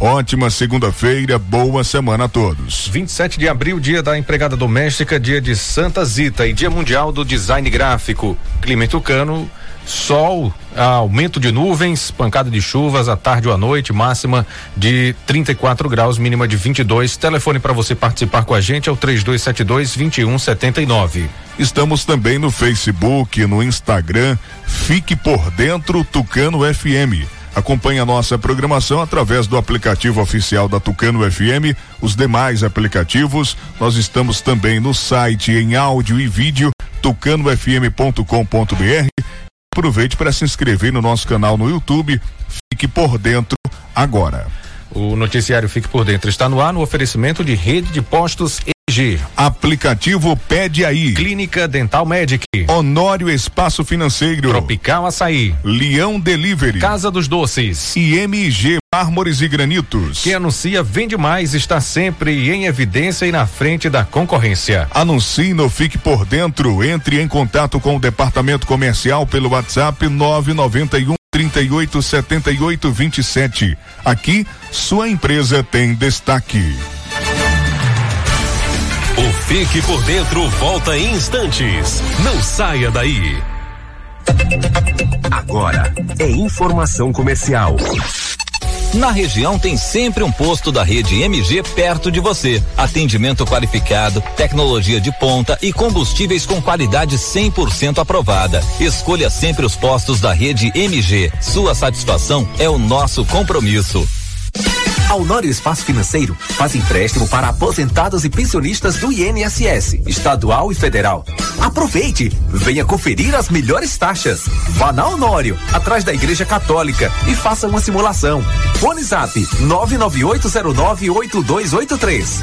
Ótima segunda-feira, boa semana a todos. 27 de abril, dia da empregada doméstica, dia de Santa Zita e dia mundial do design gráfico. Clima Tucano, sol, aumento de nuvens, pancada de chuvas à tarde ou à noite, máxima de 34 graus, mínima de 22. Telefone para você participar com a gente é o 3272 2179. Estamos também no Facebook, no Instagram. Fique por dentro Tucano FM. Acompanhe a nossa programação através do aplicativo oficial da Tucano FM, os demais aplicativos. Nós estamos também no site em áudio e vídeo tucanofm.com.br aproveite para se inscrever no nosso canal no YouTube. Fique por dentro agora. O noticiário Fique por Dentro está no ar no oferecimento de rede de postos EG. Aplicativo Pede Aí. Clínica Dental Medic. Honório Espaço Financeiro. Tropical Açaí. Leão Delivery. Casa dos Doces. E MG Mármores e Granitos. Quem anuncia vende mais, está sempre em evidência e na frente da concorrência. Anuncie no Fique por Dentro. Entre em contato com o departamento comercial pelo WhatsApp 991 38 78 27. Aqui, sua empresa tem destaque. Fique por Dentro volta em instantes. Não saia daí. Agora é informação comercial. Na região tem sempre um posto da rede MG perto de você. Atendimento qualificado, tecnologia de ponta e combustíveis com qualidade 100% aprovada. Escolha sempre os postos da rede MG. Sua satisfação é o nosso compromisso. A Honório Espaço Financeiro faz empréstimo para aposentados e pensionistas do INSS, estadual e federal. Aproveite! Venha conferir as melhores taxas. Vá na Honório, atrás da Igreja Católica e faça uma simulação. Fone Zap 998098283.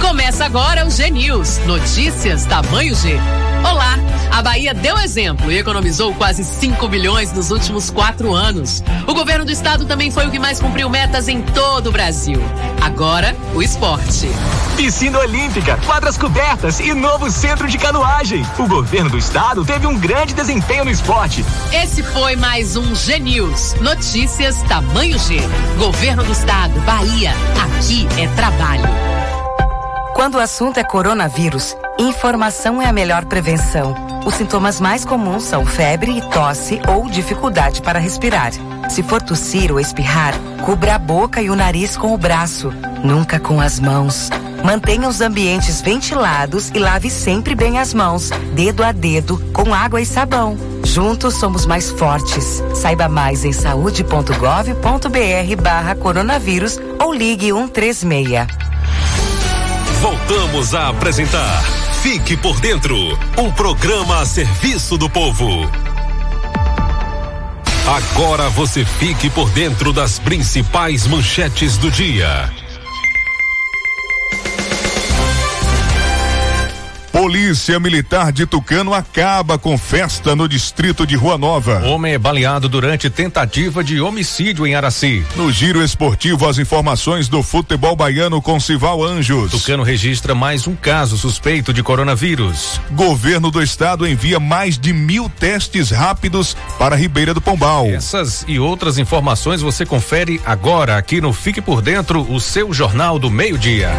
Começa agora o G News, notícias tamanho G. Olá, a Bahia deu exemplo e economizou quase 5 bilhões nos últimos quatro anos. O governo do estado também foi o que mais cumpriu metas em todo o Brasil. Agora, o esporte. Piscina olímpica, quadras cobertas e novo centro de canoagem. O governo do estado teve um grande desempenho no esporte. Esse foi mais um G News, notícias tamanho G. Governo do estado, Bahia, aqui é trabalho. Quando o assunto é coronavírus, informação é a melhor prevenção. Os sintomas mais comuns são febre tosse ou dificuldade para respirar. Se for tossir ou espirrar, cubra a boca e o nariz com o braço, nunca com as mãos. Mantenha os ambientes ventilados e lave sempre bem as mãos, dedo a dedo, com água e sabão. Juntos somos mais fortes. Saiba mais em saúde.gov.br barra coronavírus ou ligue 136. Voltamos a apresentar Fique por Dentro um programa a serviço do povo. Agora você fique por dentro das principais manchetes do dia. Polícia Militar de Tucano acaba com festa no distrito de Rua Nova. Homem é baleado durante tentativa de homicídio em Araci. No giro esportivo, as informações do futebol baiano com Sival Anjos. Tucano registra mais um caso suspeito de coronavírus. Governo do estado envia mais de mil testes rápidos para Ribeira do Pombal. Essas e outras informações você confere agora aqui no Fique por Dentro, o seu jornal do meio-dia.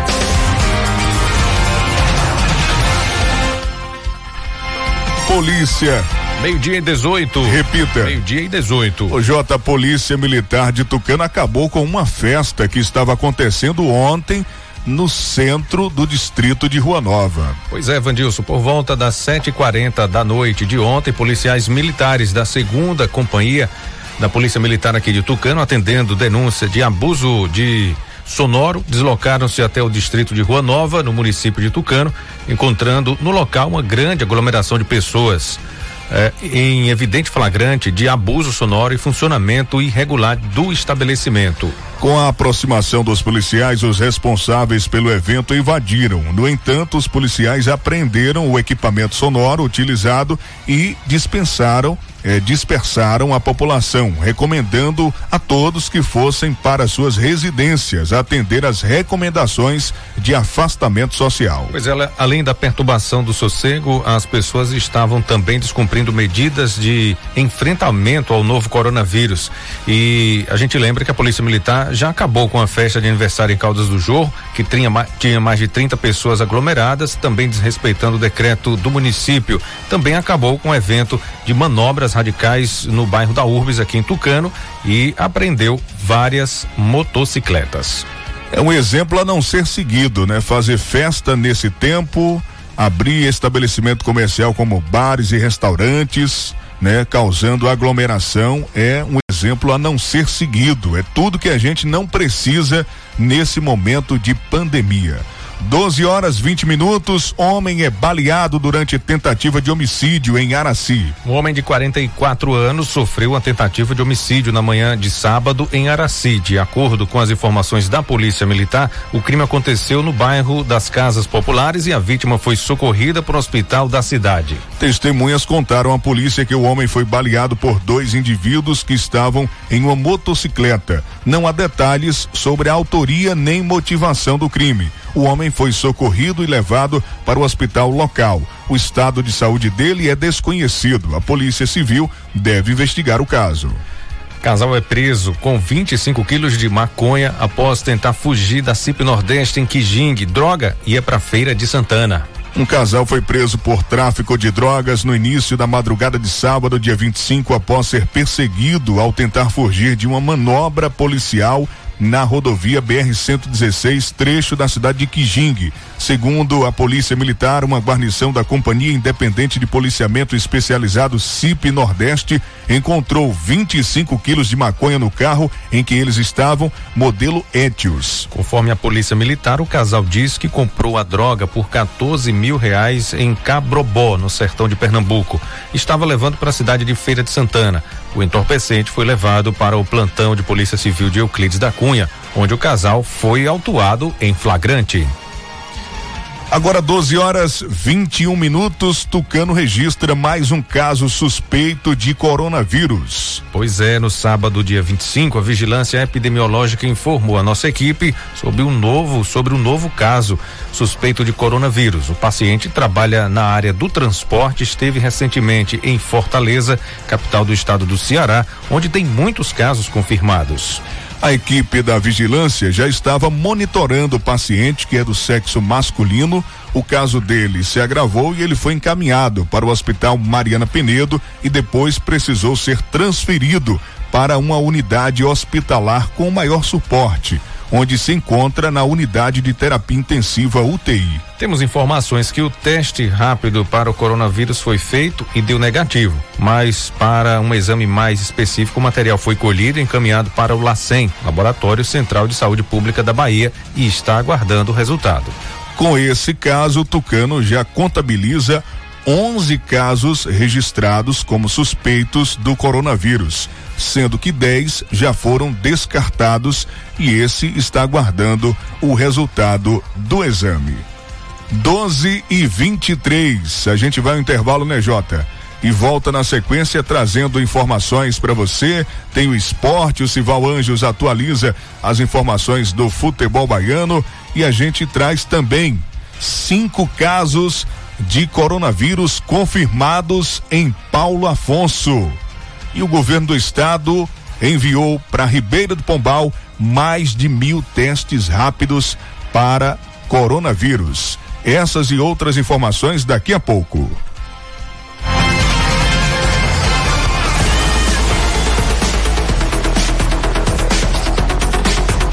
Polícia. Meio-dia e 18. Repita. Meio-dia e 18. O J Polícia Militar de Tucano acabou com uma festa que estava acontecendo ontem no centro do distrito de Rua Nova. Pois é, Vandilson, por volta das 7h40 da noite de ontem, policiais militares da segunda companhia da Polícia Militar aqui de Tucano, atendendo denúncia de abuso de sonoro, deslocaram-se até o distrito de Rua Nova, no município de Tucano, encontrando no local uma grande aglomeração de pessoas. é, em evidente flagrante de abuso sonoro e funcionamento irregular do estabelecimento. Com a aproximação dos policiais, os responsáveis pelo evento invadiram. No entanto, os policiais apreenderam o equipamento sonoro utilizado e dispensaram eh, dispersaram a população, recomendando a todos que fossem para suas residências atender às recomendações de afastamento social. Pois ela, além da perturbação do sossego, as pessoas estavam também descumprindo medidas de enfrentamento ao novo coronavírus. E a gente lembra que a Polícia Militar já acabou com a festa de aniversário em Caldas do Jorro, que tinha, tinha mais de 30 pessoas aglomeradas, também desrespeitando o decreto do município. Também acabou com o evento de manobras radicais no bairro da Urbes, aqui em Tucano, e apreendeu várias motocicletas. É um exemplo a não ser seguido, né? Fazer festa nesse tempo, abrir estabelecimento comercial como bares e restaurantes, né? Causando aglomeração é um exemplo a não ser seguido. É tudo que a gente não precisa nesse momento de pandemia. 12 horas 20 minutos. Homem é baleado durante tentativa de homicídio em Araci. Um homem de 44 anos sofreu uma tentativa de homicídio na manhã de sábado em Araci. De acordo com as informações da Polícia Militar, o crime aconteceu no bairro das Casas Populares e a vítima foi socorrida para o hospital da cidade. Testemunhas contaram à polícia que o homem foi baleado por dois indivíduos que estavam em uma motocicleta. Não há detalhes sobre a autoria nem motivação do crime. O homem foi socorrido e levado para o hospital local. O estado de saúde dele é desconhecido. A Polícia Civil deve investigar o caso. Casal é preso com 25 quilos de maconha após tentar fugir da CIP Nordeste em Quijing. Droga ia para feira de Santana. Um casal foi preso por tráfico de drogas no início da madrugada de sábado, dia 25, após ser perseguido ao tentar fugir de uma manobra policial na rodovia BR-116, trecho da cidade de Quijing. Segundo a Polícia Militar, uma guarnição da Companhia Independente de Policiamento Especializado CIP Nordeste encontrou 25 quilos de maconha no carro em que eles estavam, modelo Etios. Conforme a Polícia Militar, o casal diz que comprou a droga por 14 mil reais em Cabrobó, no sertão de Pernambuco. Estava levando para a cidade de Feira de Santana. O entorpecente foi levado para o plantão de Polícia Civil de Euclides da Cunha, onde o casal foi autuado em flagrante. Agora 12 horas 21 minutos, Tucano registra mais um caso suspeito de coronavírus. Pois é, no sábado, dia 25, a vigilância epidemiológica informou a nossa equipe sobre um novo, sobre um novo caso suspeito de coronavírus. O paciente trabalha na área do transporte, esteve recentemente em Fortaleza, capital do estado do Ceará, onde tem muitos casos confirmados. A equipe da vigilância já estava monitorando o paciente que é do sexo masculino. O caso dele se agravou e ele foi encaminhado para o Hospital Mariana Penedo e depois precisou ser transferido para uma unidade hospitalar com maior suporte onde se encontra na unidade de terapia intensiva UTI. Temos informações que o teste rápido para o coronavírus foi feito e deu negativo, mas para um exame mais específico, o material foi colhido e encaminhado para o LACEN, Laboratório Central de Saúde Pública da Bahia, e está aguardando o resultado. Com esse caso, o Tucano já contabiliza 11 casos registrados como suspeitos do coronavírus sendo que 10 já foram descartados e esse está aguardando o resultado do exame. 12 e 23. A gente vai ao intervalo, né, Jota? E volta na sequência trazendo informações para você. Tem o esporte, o Cival Anjos atualiza as informações do futebol baiano e a gente traz também cinco casos de coronavírus confirmados em Paulo Afonso e o governo do estado enviou para Ribeira do Pombal mais de mil testes rápidos para coronavírus. Essas e outras informações daqui a pouco.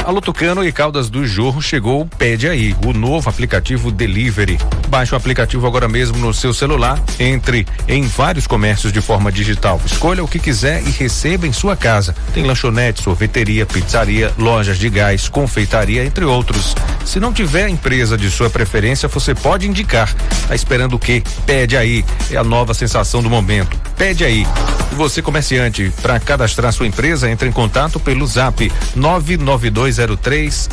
Alô Tucano e Caldas do Jorro chegou Pede Aí, o novo aplicativo Delivery. Baixe o aplicativo agora mesmo no seu celular, entre em vários comércios de forma digital. Escolha o que quiser e receba em sua casa. Tem lanchonete, sorveteria, pizzaria, lojas de gás, confeitaria, entre outros. Se não tiver a empresa de sua preferência, você pode indicar. Tá esperando o quê? Pede aí. É a nova sensação do momento. Pede aí. Você, comerciante, para cadastrar sua empresa, entre em contato pelo zap 99203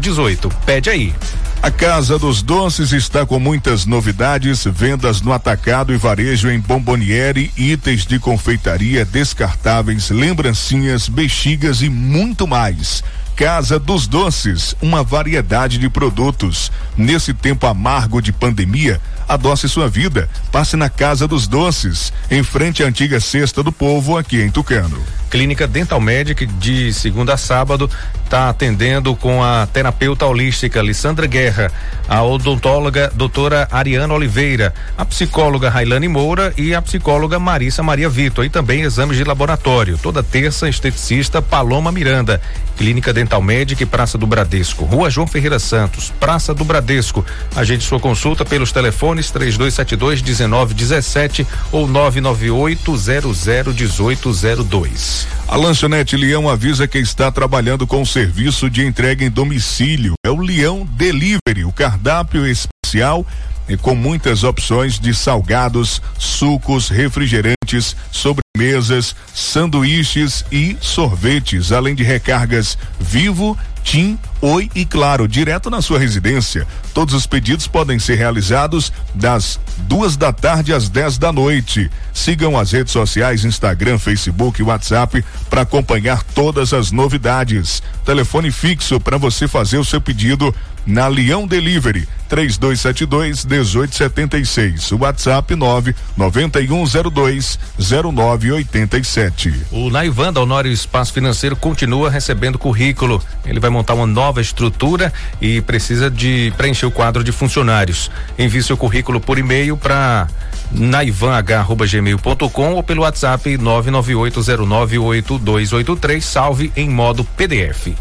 0018. Pede aí. A Casa dos Doces está com muitas novidades, vendas no atacado e varejo em bomboniere, itens de confeitaria, descartáveis, lembrancinhas, bexigas e muito mais. Casa dos Doces, uma variedade de produtos. Nesse tempo amargo de pandemia, adoce sua vida. Passe na Casa dos Doces, em frente à antiga Cesta do Povo, aqui em Tucano. Clínica Dental Medic, de segunda a sábado, está atendendo com a terapeuta holística Lissandra Guerra, a odontóloga doutora Ariana Oliveira, a psicóloga Railane Moura e a psicóloga Marissa Maria Vitor. E também exames de laboratório. Toda terça, esteticista Paloma Miranda. Clínica Dental Medic, Praça do Bradesco. Rua João Ferreira Santos, Praça do Bradesco. Agende sua consulta pelos telefones 3272 1917 ou 998 00 1802. A lanchonete Leão avisa que está trabalhando com serviço de entrega em domicílio. É o Leão Delivery, o cardápio especial e com muitas opções de salgados, sucos, refrigerantes, sobremesas, sanduíches e sorvetes, além de recargas Vivo, TIM, Oi e Claro, direto na sua residência. Todos os pedidos podem ser realizados das duas da tarde às 10 da noite. Sigam as redes sociais, Instagram, Facebook e WhatsApp para acompanhar todas as novidades. Telefone fixo para você fazer o seu pedido na Leão Delivery 3272 1876. WhatsApp 99102 0987. O Naivan da Honório Espaço Financeiro continua recebendo currículo. Ele vai montar uma nova estrutura e precisa de preencher o quadro de funcionários. Envie seu currículo por e-mail para naivanh@gmail.com ou pelo WhatsApp 998098283, salve em modo PDF.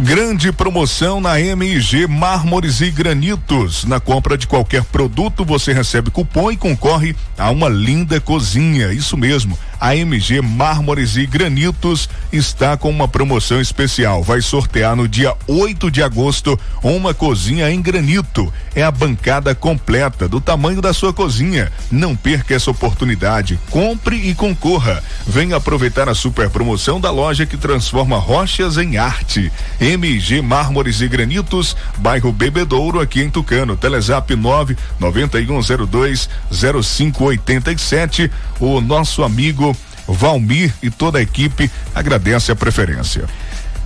Grande promoção na MG Mármores e Granitos. Na compra de qualquer produto, você recebe cupom e concorre a uma linda cozinha. Isso mesmo. A MG Mármores e Granitos está com uma promoção especial. Vai sortear no dia 8 de agosto uma cozinha em granito. É a bancada completa do tamanho da sua cozinha. Não perca essa oportunidade. Compre e concorra. Venha aproveitar a super promoção da loja que transforma rochas em arte. MG Mármores e Granitos, bairro Bebedouro, aqui em Tucano. Telezap 9 9102 0587. O nosso amigo Valmir e toda a equipe agradece a preferência.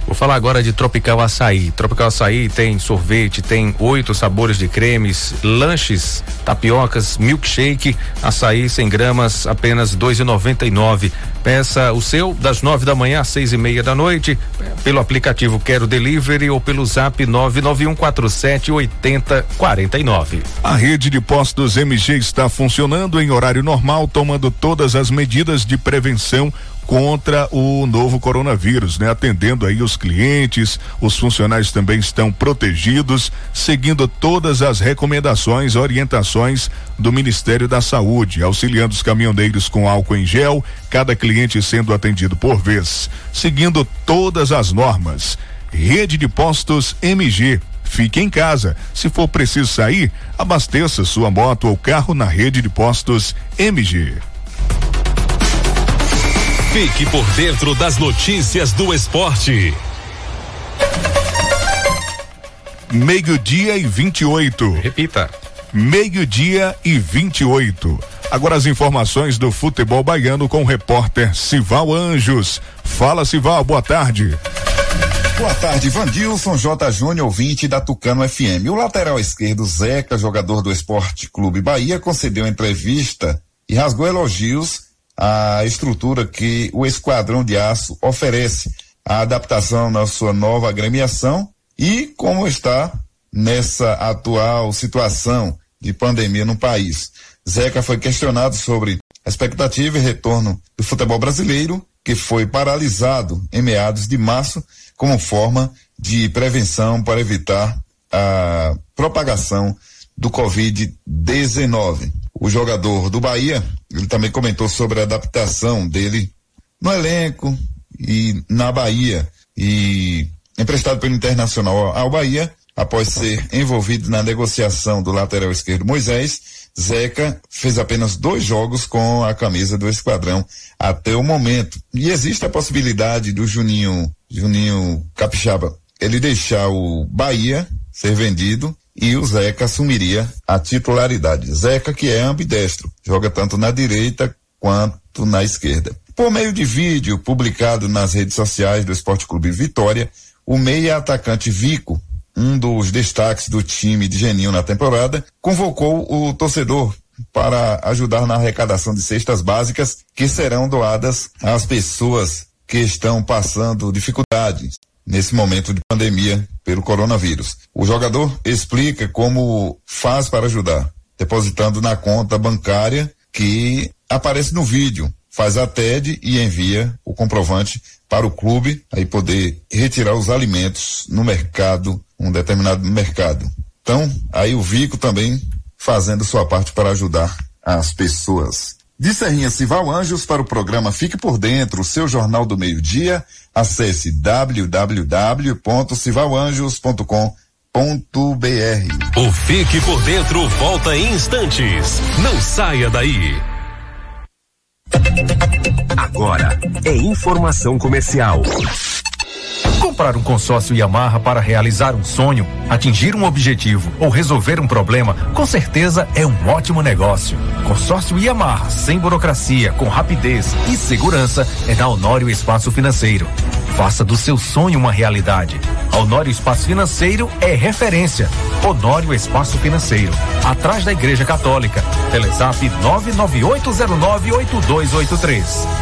Vou falar agora de Tropical Açaí. Tropical Açaí tem sorvete, tem oito sabores de cremes, lanches, tapiocas, milkshake, açaí 100 gramas, apenas dois e noventa e nove. Peça o seu das nove da manhã às seis e meia da noite pelo aplicativo Quero Delivery ou pelo Zap nove nove um quatro sete oitenta quarenta e nove. A rede de postos MG está funcionando em horário normal, tomando todas as medidas de prevenção contra o novo coronavírus, né? Atendendo aí os clientes, os funcionários também estão protegidos, seguindo todas as recomendações, orientações do Ministério da Saúde, auxiliando os caminhoneiros com álcool em gel, cada cliente sendo atendido por vez, seguindo todas as normas. Rede de postos MG. Fique em casa. Se for preciso sair, abasteça sua moto ou carro na rede de postos MG. Fique por dentro das notícias do esporte. Meio-dia e 28. Repita. Meio-dia e 28. Agora as informações do futebol baiano com o repórter Sival Anjos. Fala, Sival, boa tarde. Boa tarde, Vandilson J. Júnior, ouvinte da Tucano FM. O lateral esquerdo Zeca, jogador do Esporte Clube Bahia, concedeu entrevista e rasgou elogios a estrutura que o Esquadrão de Aço oferece, a adaptação na sua nova agremiação e como está nessa atual situação de pandemia no país. Zeca foi questionado sobre a expectativa e retorno do futebol brasileiro, que foi paralisado em meados de março como forma de prevenção para evitar a propagação do Covid-19 o jogador do Bahia, ele também comentou sobre a adaptação dele no elenco e na Bahia. E emprestado pelo Internacional ao Bahia, após ser envolvido na negociação do lateral esquerdo Moisés, Zeca fez apenas dois jogos com a camisa do esquadrão até o momento. E existe a possibilidade do Juninho, Juninho Capixaba, ele deixar o Bahia ser vendido e o Zeca assumiria a titularidade. Zeca que é ambidestro, joga tanto na direita quanto na esquerda. Por meio de vídeo publicado nas redes sociais do Esporte Clube Vitória, o meia atacante Vico, um dos destaques do time de Geninho na temporada, convocou o torcedor para ajudar na arrecadação de cestas básicas que serão doadas às pessoas que estão passando dificuldades nesse momento de pandemia pelo coronavírus. O jogador explica como faz para ajudar, depositando na conta bancária que aparece no vídeo, faz a TED e envia o comprovante para o clube aí poder retirar os alimentos no mercado, um determinado mercado. Então, aí o Vico também fazendo sua parte para ajudar as pessoas. De Serrinha Cival Anjos para o programa Fique por Dentro, o seu jornal do meio-dia, acesse www.civalanjos.com.br. O Fique por Dentro volta em instantes. Não saia daí. Agora é informação comercial. Comprar um consórcio Yamaha para realizar um sonho, atingir um objetivo ou resolver um problema, com certeza é um ótimo negócio. Consórcio Yamaha, sem burocracia, com rapidez e segurança, é da Honório Espaço Financeiro. Faça do seu sonho uma realidade. Honório Espaço Financeiro é referência. Honório Espaço Financeiro, atrás da Igreja Católica. Telezap 998098283.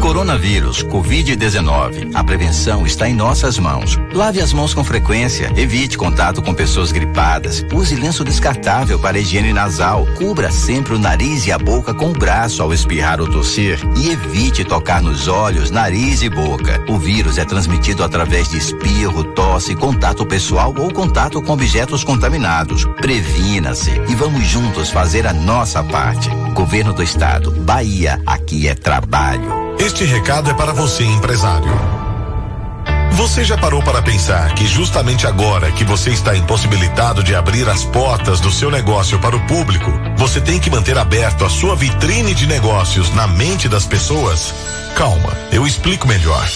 Coronavírus, Covid-19. A prevenção está em nossas mãos. Lave as mãos com frequência, evite contato com pessoas gripadas, use lenço descartável para higiene nasal, cubra sempre o nariz e a boca com o braço ao espirrar ou tossir e evite tocar nos olhos, nariz e boca. O vírus é transmitido através de espirro, tosse, contato pessoal ou contato com objetos contaminados. Previna-se e vamos juntos fazer a nossa parte. Governo do Estado, Bahia, aqui é trabalho. Este recado é para você, empresário. Você já parou para pensar que justamente agora que você está impossibilitado de abrir as portas do seu negócio para o público, você tem que manter aberto a sua vitrine de negócios na mente das pessoas? Calma, eu explico melhor.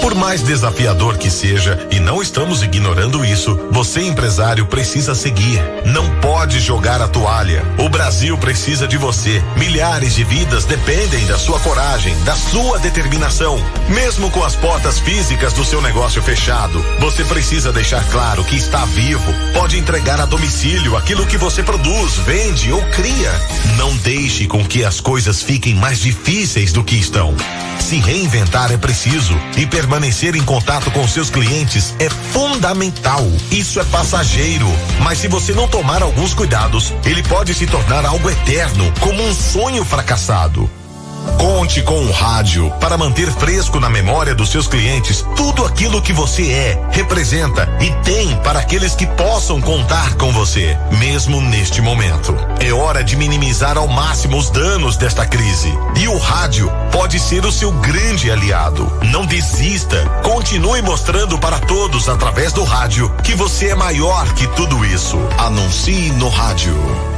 Por mais desafiador que seja, e não estamos ignorando isso, você empresário precisa seguir. Não pode jogar a toalha. O Brasil precisa de você. Milhares de vidas dependem da sua coragem, da sua determinação. Mesmo com as portas físicas do seu negócio fechado, você precisa deixar claro que está vivo. Pode entregar a domicílio aquilo que você produz, vende ou cria. Não deixe com que as coisas fiquem mais difíceis do que estão. Se reinventar é preciso e permanecer em contato com seus clientes é fundamental. Isso é passageiro, mas se você não tomar alguns cuidados, ele pode se tornar algo eterno, como um sonho fracassado. Conte com o rádio para manter fresco na memória dos seus clientes tudo aquilo que você é, representa e tem para aqueles que possam contar com você, mesmo neste momento. É hora de minimizar ao máximo os danos desta crise. E o rádio pode ser o seu grande aliado. Não desista. Continue mostrando para todos através do rádio que você é maior que tudo isso. Anuncie no rádio.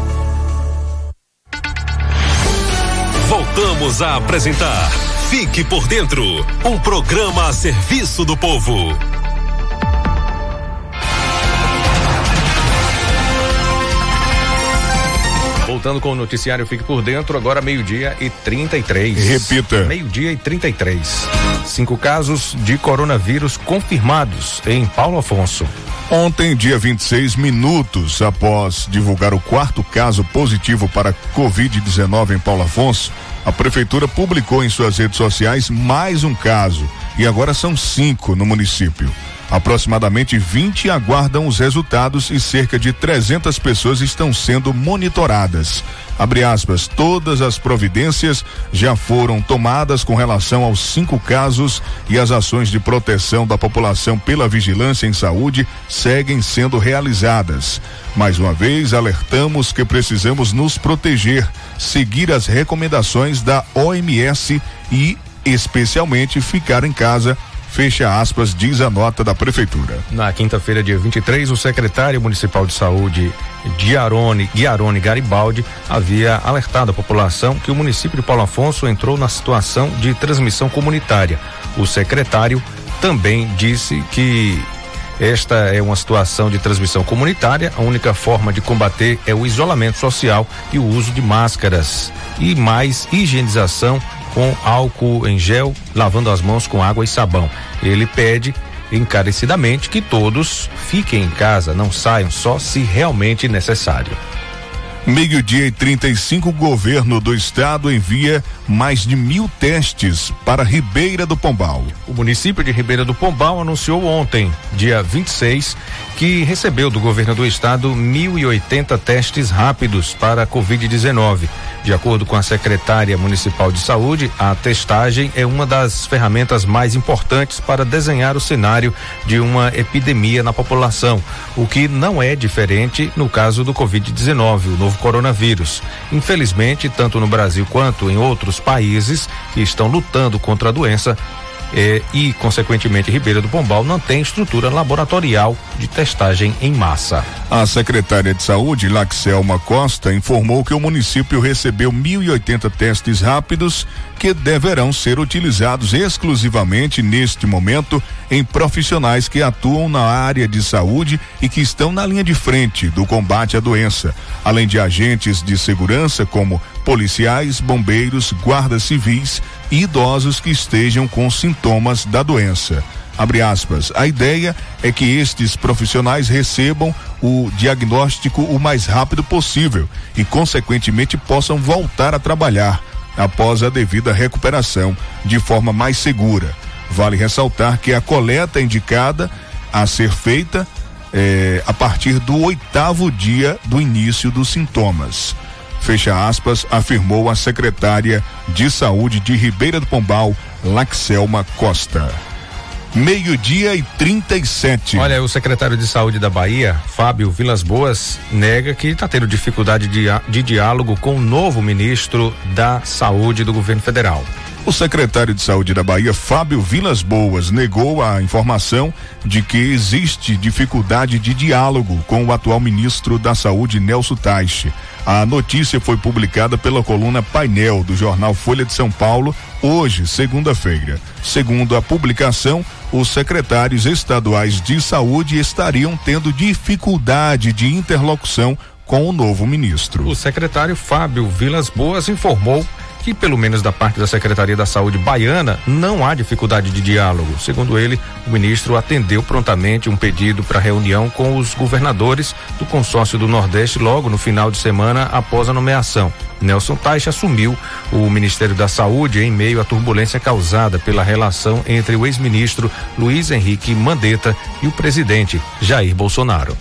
Voltamos a apresentar Fique por Dentro um programa a serviço do povo. Voltando com o noticiário Fique por Dentro, agora meio-dia e 33. Repita. Meio-dia e 33. Cinco casos de coronavírus confirmados em Paulo Afonso. Ontem, dia 26 minutos após divulgar o quarto caso positivo para Covid-19 em Paulo Afonso, a prefeitura publicou em suas redes sociais mais um caso e agora são cinco no município. Aproximadamente 20 aguardam os resultados e cerca de 300 pessoas estão sendo monitoradas. Abre aspas, todas as providências já foram tomadas com relação aos cinco casos e as ações de proteção da população pela vigilância em saúde seguem sendo realizadas. Mais uma vez, alertamos que precisamos nos proteger, seguir as recomendações da OMS e, especialmente, ficar em casa Fecha aspas, diz a nota da prefeitura. Na quinta-feira, dia 23, o secretário municipal de saúde, Giarone, Giarone Garibaldi, havia alertado a população que o município de Paulo Afonso entrou na situação de transmissão comunitária. O secretário também disse que esta é uma situação de transmissão comunitária. A única forma de combater é o isolamento social e o uso de máscaras e mais higienização com álcool em gel, lavando as mãos com água e sabão. Ele pede encarecidamente que todos fiquem em casa, não saiam só se realmente necessário. Meio-dia e 35, o governo do estado envia mais de mil testes para Ribeira do Pombal. O município de Ribeira do Pombal anunciou ontem, dia 26, que recebeu do governo do estado 1.080 testes rápidos para a Covid-19. De acordo com a secretária municipal de saúde, a testagem é uma das ferramentas mais importantes para desenhar o cenário de uma epidemia na população, o que não é diferente no caso do Covid-19, o novo coronavírus. Infelizmente, tanto no Brasil quanto em outros países que estão lutando contra a doença, eh, e, consequentemente, Ribeira do Pombal não tem estrutura laboratorial de testagem em massa. A secretária de Saúde, Laxelma Costa, informou que o município recebeu 1.080 testes rápidos que deverão ser utilizados exclusivamente neste momento em profissionais que atuam na área de saúde e que estão na linha de frente do combate à doença, além de agentes de segurança como policiais, bombeiros, guardas civis e idosos que estejam com sintomas da doença. Aspas. A ideia é que estes profissionais recebam o diagnóstico o mais rápido possível e, consequentemente, possam voltar a trabalhar após a devida recuperação de forma mais segura. Vale ressaltar que a coleta indicada a ser feita é, a partir do oitavo dia do início dos sintomas. Fecha aspas, afirmou a secretária de saúde de Ribeira do Pombal, Laxelma Costa. Meio-dia e 37. Olha, o secretário de saúde da Bahia, Fábio Vilas Boas, nega que está tendo dificuldade de, de diálogo com o novo ministro da Saúde do governo federal. O secretário de Saúde da Bahia, Fábio Vilas Boas, negou a informação de que existe dificuldade de diálogo com o atual ministro da Saúde, Nelson Taixe. A notícia foi publicada pela coluna Painel do jornal Folha de São Paulo, hoje, segunda-feira. Segundo a publicação, os secretários estaduais de saúde estariam tendo dificuldade de interlocução com o novo ministro. O secretário Fábio Vilas Boas informou que, pelo menos da parte da Secretaria da Saúde baiana, não há dificuldade de diálogo. Segundo ele, o ministro atendeu prontamente um pedido para reunião com os governadores do consórcio do Nordeste logo no final de semana após a nomeação. Nelson Taixa assumiu o Ministério da Saúde em meio à turbulência causada pela relação entre o ex-ministro Luiz Henrique Mandetta e o presidente Jair Bolsonaro.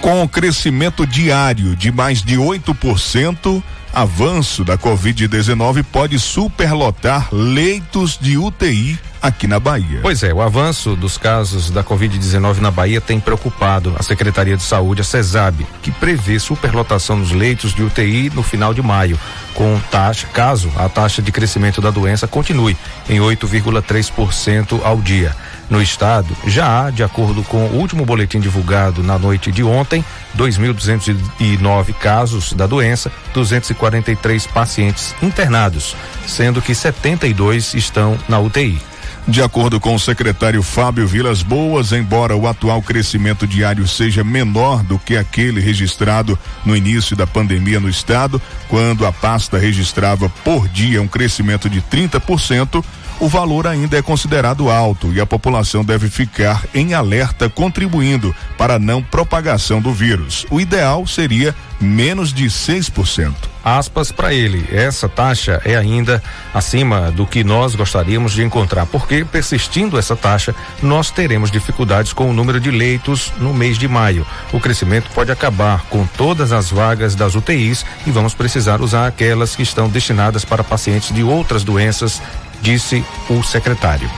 Com o crescimento diário de mais de 8%, avanço da Covid-19 pode superlotar leitos de UTI aqui na Bahia. Pois é, o avanço dos casos da Covid-19 na Bahia tem preocupado a Secretaria de Saúde, a CESAB, que prevê superlotação nos leitos de UTI no final de maio, com taxa, caso a taxa de crescimento da doença continue em 8,3% ao dia. No estado, já há, de acordo com o último boletim divulgado na noite de ontem, 2.209 casos da doença, 243 pacientes internados, sendo que 72 estão na UTI. De acordo com o secretário Fábio Vilas Boas, embora o atual crescimento diário seja menor do que aquele registrado no início da pandemia no estado, quando a pasta registrava por dia um crescimento de 30%, o valor ainda é considerado alto e a população deve ficar em alerta, contribuindo para a não propagação do vírus. O ideal seria menos de 6%. Aspas para ele, essa taxa é ainda acima do que nós gostaríamos de encontrar, porque persistindo essa taxa, nós teremos dificuldades com o número de leitos no mês de maio. O crescimento pode acabar com todas as vagas das UTIs e vamos precisar usar aquelas que estão destinadas para pacientes de outras doenças disse o secretário.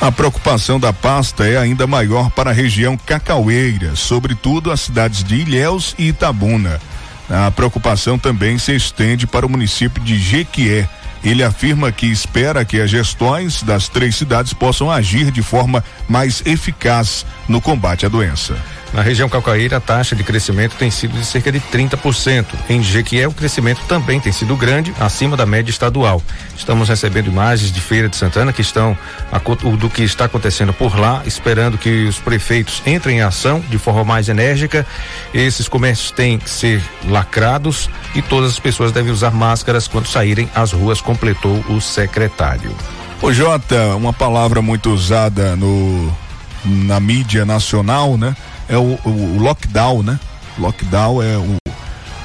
A preocupação da pasta é ainda maior para a região cacaueira, sobretudo as cidades de Ilhéus e Itabuna. A preocupação também se estende para o município de Jequié. Ele afirma que espera que as gestões das três cidades possam agir de forma mais eficaz no combate à doença. Na região Calcaíra, a taxa de crescimento tem sido de cerca de 30%. Em Jequié, o crescimento também tem sido grande, acima da média estadual. Estamos recebendo imagens de Feira de Santana que estão do que está acontecendo por lá, esperando que os prefeitos entrem em ação de forma mais enérgica. Esses comércios têm que ser lacrados e todas as pessoas devem usar máscaras quando saírem às ruas, completou o secretário. O Jota, uma palavra muito usada no na mídia nacional, né? É o, o, o lockdown, né? Lockdown é o,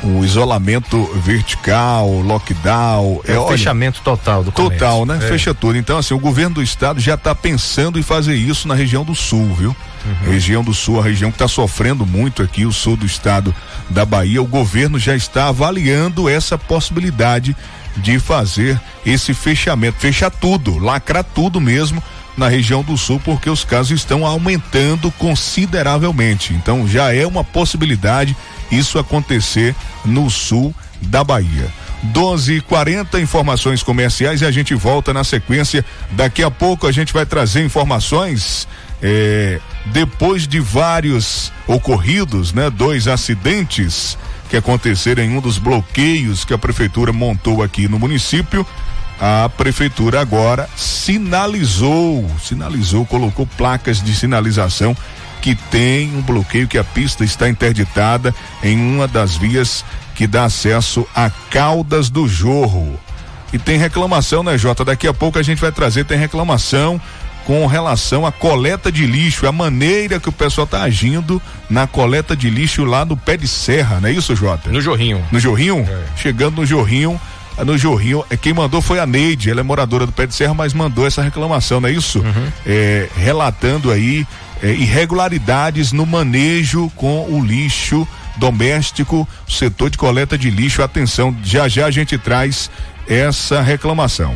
o isolamento vertical, lockdown. É, é o olha, fechamento total do comércio. Total, né? É. Fecha tudo. Então, assim, o governo do estado já está pensando em fazer isso na região do sul, viu? Uhum. Região do sul, a região que está sofrendo muito aqui, o sul do estado da Bahia. O governo já está avaliando essa possibilidade de fazer esse fechamento, fechar tudo, lacrar tudo mesmo na região do sul, porque os casos estão aumentando consideravelmente. Então já é uma possibilidade isso acontecer no sul da Bahia. 12 e 40 informações comerciais e a gente volta na sequência. Daqui a pouco a gente vai trazer informações. É, depois de vários ocorridos, né? Dois acidentes que aconteceram em um dos bloqueios que a prefeitura montou aqui no município a prefeitura agora sinalizou, sinalizou, colocou placas de sinalização que tem um bloqueio que a pista está interditada em uma das vias que dá acesso a Caldas do Jorro. E tem reclamação, né, Jota? Daqui a pouco a gente vai trazer, tem reclamação com relação à coleta de lixo, a maneira que o pessoal está agindo na coleta de lixo lá no pé de serra, não é isso, Jota? No Jorrinho. No Jorrinho? É. Chegando no Jorrinho, no Jorrinho. É, quem mandou foi a Neide, ela é moradora do Pé de Serra, mas mandou essa reclamação, não é isso? Uhum. É, relatando aí é, irregularidades no manejo com o lixo doméstico, setor de coleta de lixo. Atenção, já já a gente traz essa reclamação.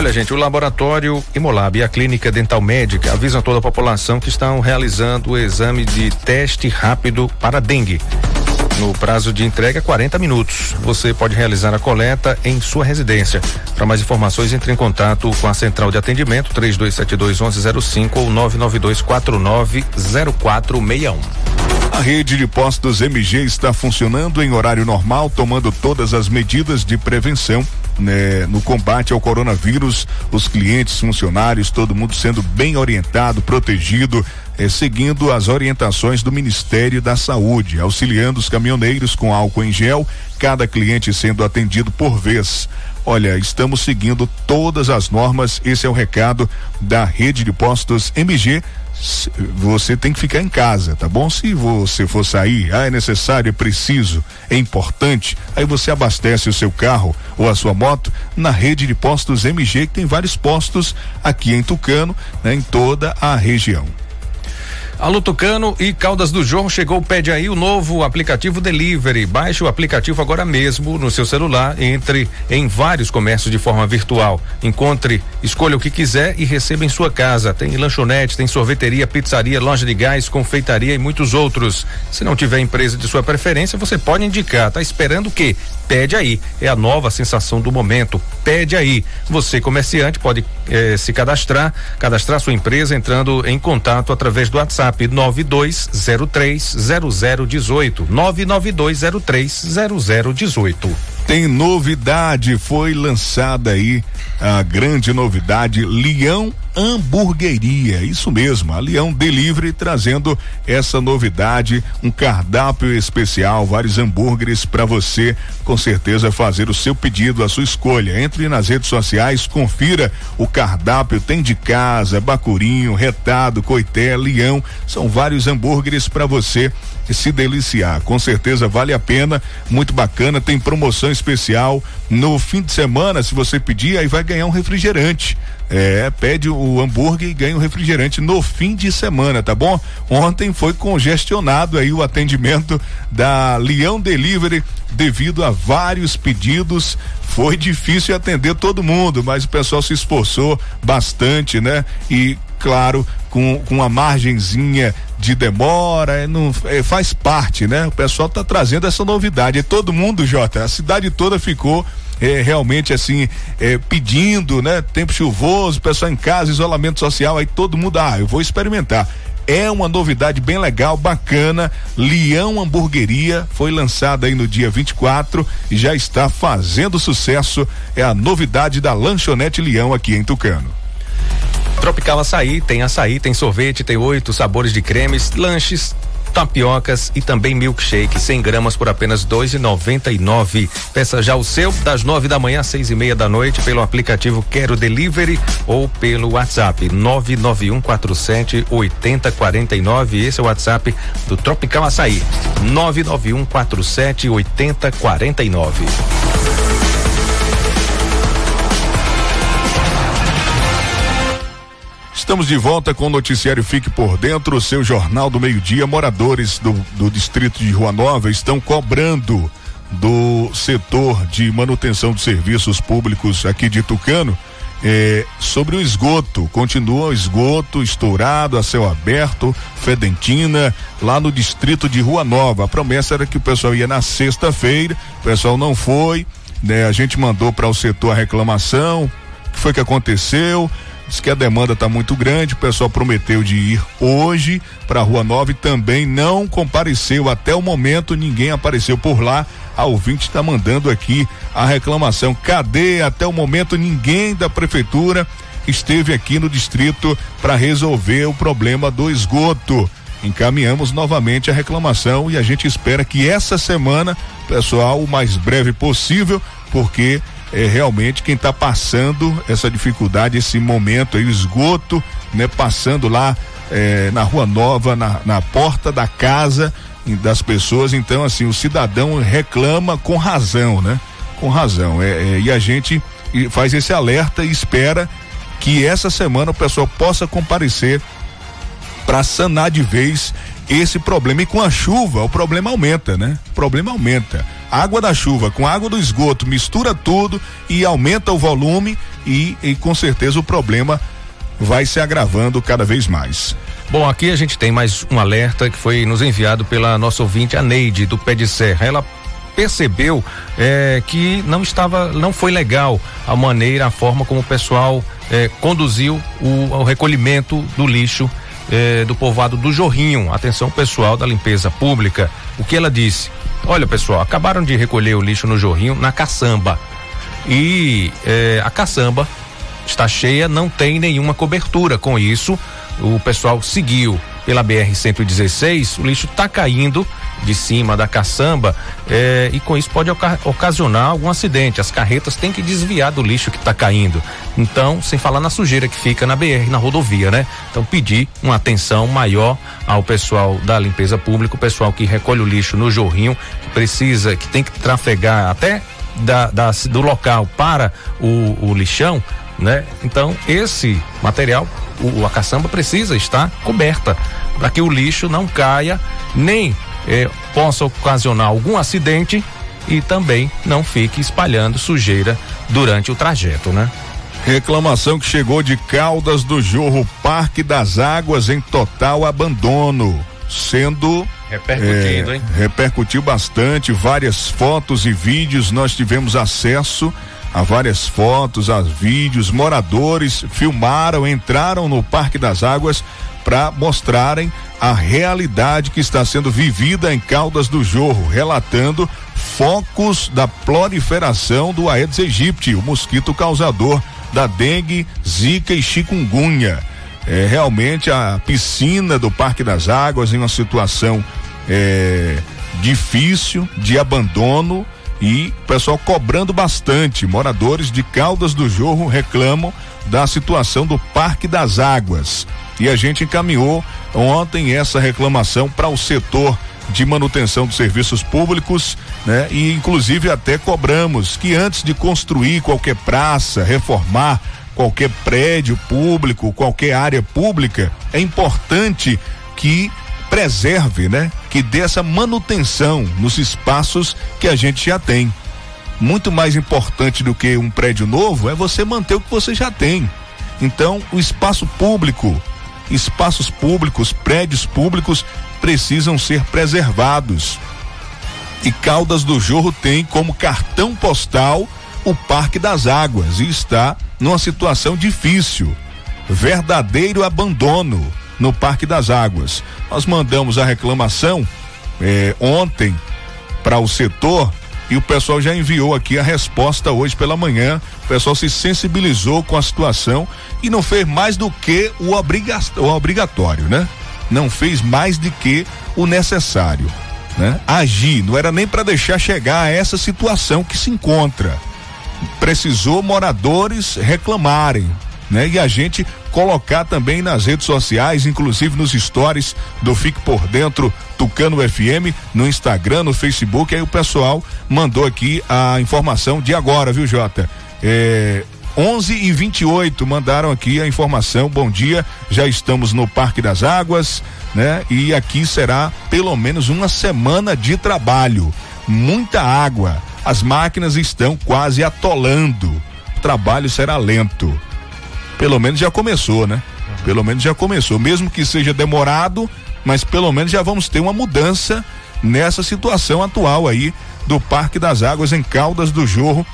Olha, gente, o laboratório Imolab e a clínica dental médica avisam toda a população que estão realizando o exame de teste rápido para dengue. No prazo de entrega, 40 minutos. Você pode realizar a coleta em sua residência. Para mais informações, entre em contato com a central de atendimento 3272 1105 ou 992 490461. A rede de postos MG está funcionando em horário normal, tomando todas as medidas de prevenção né, no combate ao coronavírus, os clientes, funcionários, todo mundo sendo bem orientado, protegido, eh, seguindo as orientações do Ministério da Saúde, auxiliando os caminhoneiros com álcool em gel, cada cliente sendo atendido por vez. Olha, estamos seguindo todas as normas, esse é o recado da rede de postos MG você tem que ficar em casa, tá bom? Se você for sair, ah, é necessário, é preciso, é importante, aí você abastece o seu carro ou a sua moto na rede de postos MG, que tem vários postos aqui em Tucano, né, em toda a região. Alô Tucano e Caldas do Jorro chegou, pede aí o novo aplicativo Delivery. Baixe o aplicativo agora mesmo no seu celular, entre em vários comércios de forma virtual. Encontre, escolha o que quiser e receba em sua casa. Tem lanchonete, tem sorveteria, pizzaria, loja de gás, confeitaria e muitos outros. Se não tiver empresa de sua preferência, você pode indicar. Tá esperando o quê? Pede aí. É a nova sensação do momento. pede aí. Você, comerciante, pode eh, se cadastrar, cadastrar sua empresa entrando em contato através do WhatsApp 92030018. 992030018. Tem novidade, foi lançada aí a grande novidade Leão Hamburgueria. Isso mesmo, a Leão Delivery trazendo essa novidade, um cardápio especial, vários hambúrgueres para você, com certeza fazer o seu pedido, a sua escolha. Entre nas redes sociais, confira o cardápio, tem de casa, bacurinho, retado, coité, leão, são vários hambúrgueres para você se deliciar. Com certeza vale a pena, muito bacana, tem promoção especial no fim de semana, se você pedir, aí vai ganhar um refrigerante. É, pede o hambúrguer e ganha um refrigerante no fim de semana, tá bom? Ontem foi congestionado aí o atendimento da Leão Delivery devido a vários pedidos. Foi difícil atender todo mundo, mas o pessoal se esforçou bastante, né? E claro, com, com uma margenzinha de demora, é, não, é, faz parte, né? O pessoal tá trazendo essa novidade. E todo mundo, Jota, a cidade toda ficou é, realmente assim, é, pedindo, né? Tempo chuvoso, pessoal em casa, isolamento social, aí todo mundo, ah, eu vou experimentar. É uma novidade bem legal, bacana. Leão Hamburgueria foi lançada aí no dia 24 e já está fazendo sucesso. É a novidade da Lanchonete Leão aqui em Tucano. Tropical Açaí, tem açaí, tem sorvete, tem oito sabores de cremes, lanches, tapiocas e também milkshake, 100 gramas por apenas dois e noventa e nove. Peça já o seu das nove da manhã às seis e meia da noite pelo aplicativo Quero Delivery ou pelo WhatsApp nove nove um quatro sete oitenta quarenta e nove. Esse é o WhatsApp do Tropical Açaí nove nove um quatro sete oitenta quarenta e nove. Estamos de volta com o noticiário Fique por Dentro, o seu jornal do meio-dia. Moradores do, do distrito de Rua Nova estão cobrando do setor de manutenção de serviços públicos aqui de Tucano eh, sobre o esgoto. Continua o esgoto estourado a céu aberto, fedentina, lá no distrito de Rua Nova. A promessa era que o pessoal ia na sexta-feira, o pessoal não foi, né? A gente mandou para o setor a reclamação, o que foi que aconteceu? Diz que a demanda está muito grande, o pessoal prometeu de ir hoje para a Rua Nova e também não compareceu. Até o momento ninguém apareceu por lá. A ouvinte está mandando aqui a reclamação. Cadê até o momento ninguém da prefeitura esteve aqui no distrito para resolver o problema do esgoto? Encaminhamos novamente a reclamação e a gente espera que essa semana, pessoal, o mais breve possível, porque é realmente quem está passando essa dificuldade, esse momento aí, o esgoto, né? Passando lá é, na Rua Nova, na, na porta da casa das pessoas. Então, assim, o cidadão reclama com razão, né? Com razão. É, é, e a gente faz esse alerta e espera que essa semana o pessoal possa comparecer para sanar de vez esse problema. E com a chuva, o problema aumenta, né? O problema aumenta. Água da chuva com água do esgoto mistura tudo e aumenta o volume e, e com certeza o problema vai se agravando cada vez mais. Bom, aqui a gente tem mais um alerta que foi nos enviado pela nossa ouvinte, a Neide, do Pé de Serra. Ela percebeu é, que não estava, não foi legal a maneira, a forma como o pessoal é, conduziu o, o recolhimento do lixo eh, do povoado do Jorrinho. Atenção pessoal da limpeza pública. O que ela disse? Olha pessoal, acabaram de recolher o lixo no Jorrinho na caçamba. E eh, a caçamba está cheia, não tem nenhuma cobertura. Com isso, o pessoal seguiu pela BR 116, o lixo está caindo de cima da caçamba é, e com isso pode oca ocasionar algum acidente. As carretas têm que desviar do lixo que está caindo. Então, sem falar na sujeira que fica na BR, na rodovia, né? Então, pedir uma atenção maior ao pessoal da limpeza pública, o pessoal que recolhe o lixo no jorrinho, que precisa, que tem que trafegar até da, da do local para o, o lixão, né? Então, esse material, o, a caçamba precisa estar coberta para que o lixo não caia nem eh, possa ocasionar algum acidente e também não fique espalhando sujeira durante o trajeto, né? Reclamação que chegou de Caldas do Jorro, Parque das Águas em total abandono, sendo repercutindo, é, hein? Repercutiu bastante, várias fotos e vídeos nós tivemos acesso há várias fotos, há vídeos, moradores filmaram, entraram no Parque das Águas para mostrarem a realidade que está sendo vivida em Caldas do Jorro, relatando focos da proliferação do Aedes aegypti, o mosquito causador da dengue, zika e chikungunya. É, realmente a piscina do Parque das Águas em uma situação é, difícil de abandono e o pessoal cobrando bastante. Moradores de Caldas do Jorro reclamam da situação do Parque das Águas. E a gente encaminhou ontem essa reclamação para o setor de manutenção dos serviços públicos, né? E inclusive até cobramos que antes de construir qualquer praça, reformar qualquer prédio público, qualquer área pública, é importante que preserve, né? Que dê essa manutenção nos espaços que a gente já tem. Muito mais importante do que um prédio novo é você manter o que você já tem. Então, o espaço público, espaços públicos, prédios públicos precisam ser preservados. E Caldas do Jorro tem como cartão postal o Parque das Águas e está numa situação difícil. Verdadeiro abandono no Parque das Águas. Nós mandamos a reclamação eh, ontem para o setor e o pessoal já enviou aqui a resposta hoje pela manhã. O pessoal se sensibilizou com a situação e não fez mais do que o, obriga o obrigatório, né? Não fez mais do que o necessário, né? Agir, não era nem para deixar chegar a essa situação que se encontra. Precisou moradores reclamarem, né? E a gente colocar também nas redes sociais, inclusive nos stories do Fique por Dentro Tucano FM, no Instagram, no Facebook. Aí o pessoal mandou aqui a informação de agora, viu, Jota? É, 11 e 28 mandaram aqui a informação. Bom dia, já estamos no Parque das Águas, né? E aqui será pelo menos uma semana de trabalho. Muita água. As máquinas estão quase atolando. O trabalho será lento pelo menos já começou, né? Pelo menos já começou, mesmo que seja demorado, mas pelo menos já vamos ter uma mudança nessa situação atual aí do Parque das Águas em Caldas do Jorro.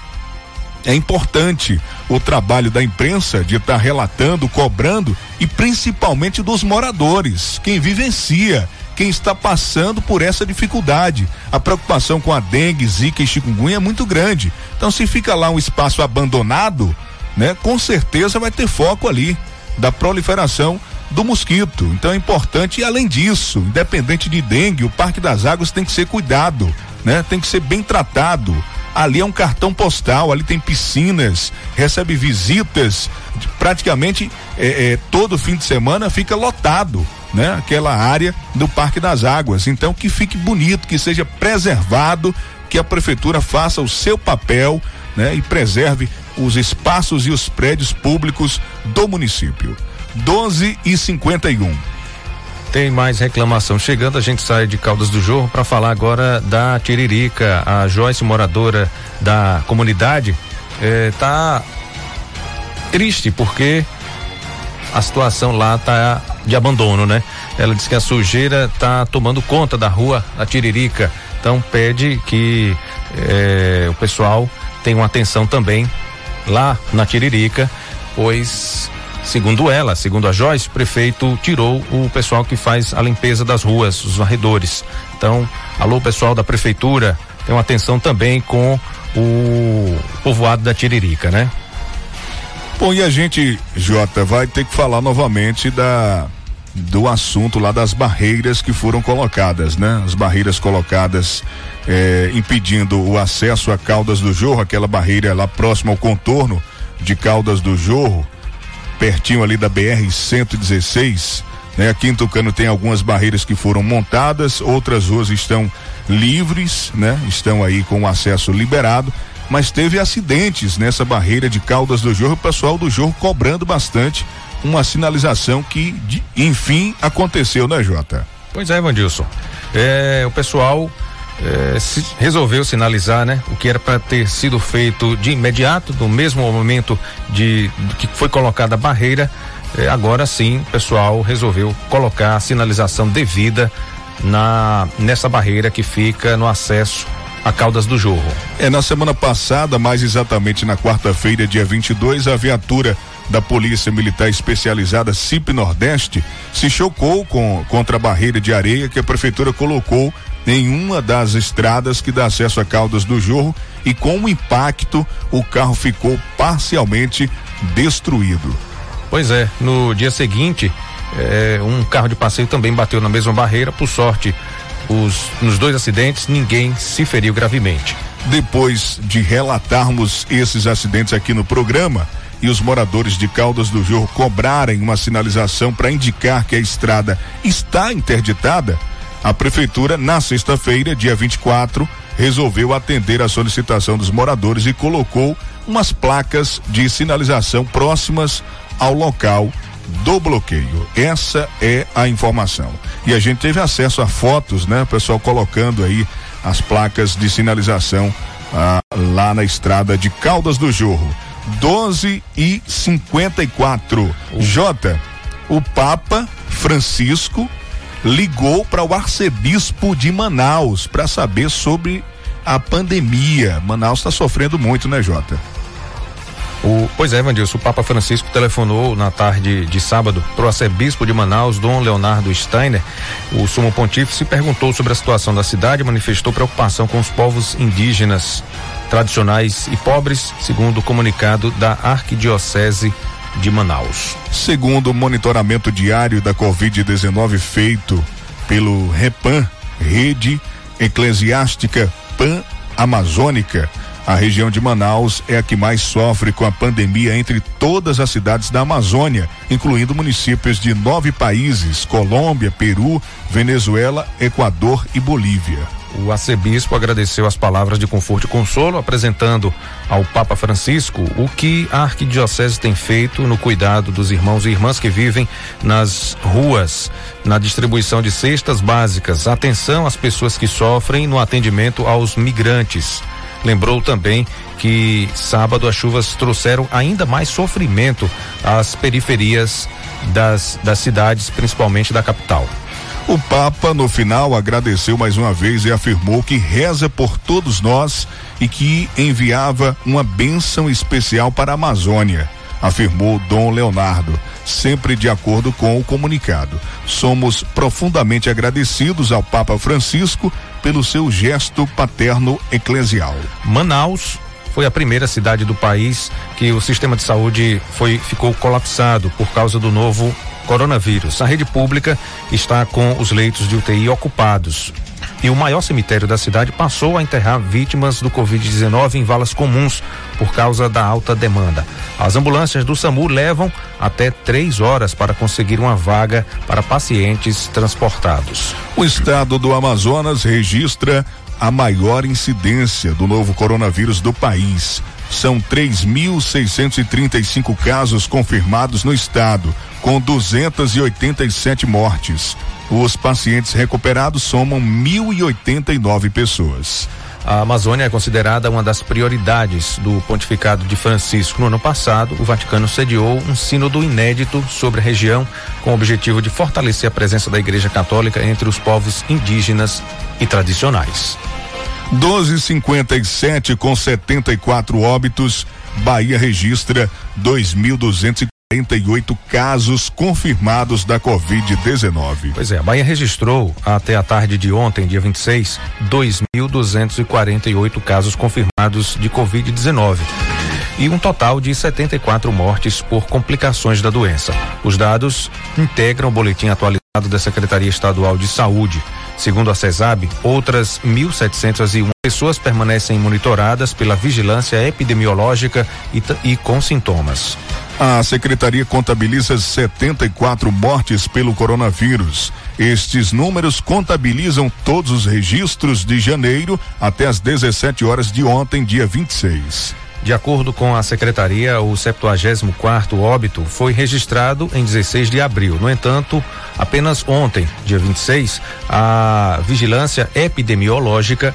É importante o trabalho da imprensa de estar tá relatando, cobrando e principalmente dos moradores, quem vivencia, quem está passando por essa dificuldade. A preocupação com a dengue, zika e chikungunya é muito grande. Então se fica lá um espaço abandonado, né? Com certeza vai ter foco ali da proliferação do mosquito. Então é importante e além disso, independente de dengue, o Parque das Águas tem que ser cuidado, né? Tem que ser bem tratado. Ali é um cartão postal, ali tem piscinas, recebe visitas, praticamente é, é, todo fim de semana fica lotado, né? Aquela área do Parque das Águas. Então que fique bonito, que seja preservado, que a prefeitura faça o seu papel, né? E preserve os espaços e os prédios públicos do município. 12 e 51. Tem mais reclamação chegando, a gente sai de Caldas do Jorro para falar agora da Tiririca. A Joyce, moradora da comunidade, está eh, triste porque a situação lá tá de abandono, né? Ela diz que a sujeira tá tomando conta da rua da Tiririca. Então pede que eh, o pessoal tenha uma atenção também lá na Tiririca, pois segundo ela, segundo a Joyce, o prefeito tirou o pessoal que faz a limpeza das ruas, os varredores. Então, alô pessoal da prefeitura, tenham atenção também com o povoado da Tiririca, né? Bom, e a gente, Jota, vai ter que falar novamente da do assunto lá das barreiras que foram colocadas, né? As barreiras colocadas eh, impedindo o acesso a Caldas do Jorro, aquela barreira lá próximo ao contorno de Caldas do Jorro, pertinho ali da BR 116. Né? Aqui em Tucano tem algumas barreiras que foram montadas, outras ruas estão livres, né? Estão aí com o acesso liberado, mas teve acidentes nessa barreira de Caldas do Jorro, o pessoal do Jorro cobrando bastante uma sinalização que, de, enfim, aconteceu, né, Jota? Pois é, Vandilson. É, o pessoal é, se, resolveu sinalizar, né? O que era para ter sido feito de imediato, no mesmo momento de, de que foi colocada a barreira. É, agora sim, o pessoal resolveu colocar a sinalização devida na nessa barreira que fica no acesso a Caldas do Jorro. É, na semana passada, mais exatamente na quarta-feira, dia 22, a viatura da Polícia Militar Especializada CIP Nordeste se chocou com, contra a barreira de areia que a prefeitura colocou em uma das estradas que dá acesso a Caldas do Jorro e com o impacto o carro ficou parcialmente destruído. Pois é, no dia seguinte, eh, um carro de passeio também bateu na mesma barreira, por sorte, os, nos dois acidentes ninguém se feriu gravemente. Depois de relatarmos esses acidentes aqui no programa, e os moradores de Caldas do Jorro cobrarem uma sinalização para indicar que a estrada está interditada, a prefeitura, na sexta-feira, dia 24, resolveu atender a solicitação dos moradores e colocou umas placas de sinalização próximas ao local do bloqueio. Essa é a informação. E a gente teve acesso a fotos, né? Pessoal colocando aí as placas de sinalização ah, lá na estrada de Caldas do Jorro. 12 e 54. Jota, o Papa Francisco ligou para o arcebispo de Manaus para saber sobre a pandemia. Manaus está sofrendo muito, né, Jota? O, pois é, Vandilson, o Papa Francisco telefonou na tarde de sábado para o arcebispo de Manaus, Dom Leonardo Steiner. O sumo pontífice perguntou sobre a situação da cidade manifestou preocupação com os povos indígenas tradicionais e pobres, segundo o comunicado da Arquidiocese de Manaus. Segundo o monitoramento diário da Covid-19 feito pelo REPAN, Rede Eclesiástica Pan-Amazônica, a região de Manaus é a que mais sofre com a pandemia entre todas as cidades da Amazônia, incluindo municípios de nove países: Colômbia, Peru, Venezuela, Equador e Bolívia. O arcebispo agradeceu as palavras de conforto e consolo, apresentando ao Papa Francisco o que a arquidiocese tem feito no cuidado dos irmãos e irmãs que vivem nas ruas, na distribuição de cestas básicas, atenção às pessoas que sofrem no atendimento aos migrantes. Lembrou também que sábado as chuvas trouxeram ainda mais sofrimento às periferias das, das cidades, principalmente da capital. O Papa, no final, agradeceu mais uma vez e afirmou que reza por todos nós e que enviava uma bênção especial para a Amazônia, afirmou Dom Leonardo, sempre de acordo com o comunicado. Somos profundamente agradecidos ao Papa Francisco pelo seu gesto paterno eclesial. Manaus foi a primeira cidade do país que o sistema de saúde foi ficou colapsado por causa do novo coronavírus. A rede pública está com os leitos de UTI ocupados. E o maior cemitério da cidade passou a enterrar vítimas do Covid-19 em valas comuns por causa da alta demanda. As ambulâncias do SAMU levam até três horas para conseguir uma vaga para pacientes transportados. O estado do Amazonas registra a maior incidência do novo coronavírus do país. São 3.635 casos confirmados no estado, com 287 mortes. Os pacientes recuperados somam 1.089 pessoas. A Amazônia é considerada uma das prioridades do pontificado de Francisco. No ano passado, o Vaticano sediou um sínodo inédito sobre a região, com o objetivo de fortalecer a presença da Igreja Católica entre os povos indígenas e tradicionais. 1257 com 74 óbitos, Bahia registra 2.240 48 casos confirmados da Covid-19. Pois é, a Bahia registrou até a tarde de ontem, dia 26, 2.248 casos confirmados de Covid-19 e um total de 74 mortes por complicações da doença. Os dados integram o boletim atualizado da Secretaria Estadual de Saúde. Segundo a CESAB, outras 1.701 pessoas permanecem monitoradas pela vigilância epidemiológica e, e com sintomas. A secretaria contabiliza 74 mortes pelo coronavírus. Estes números contabilizam todos os registros de janeiro até as 17 horas de ontem, dia 26. De acordo com a secretaria, o 74 óbito foi registrado em 16 de abril. No entanto, apenas ontem, dia 26, a vigilância epidemiológica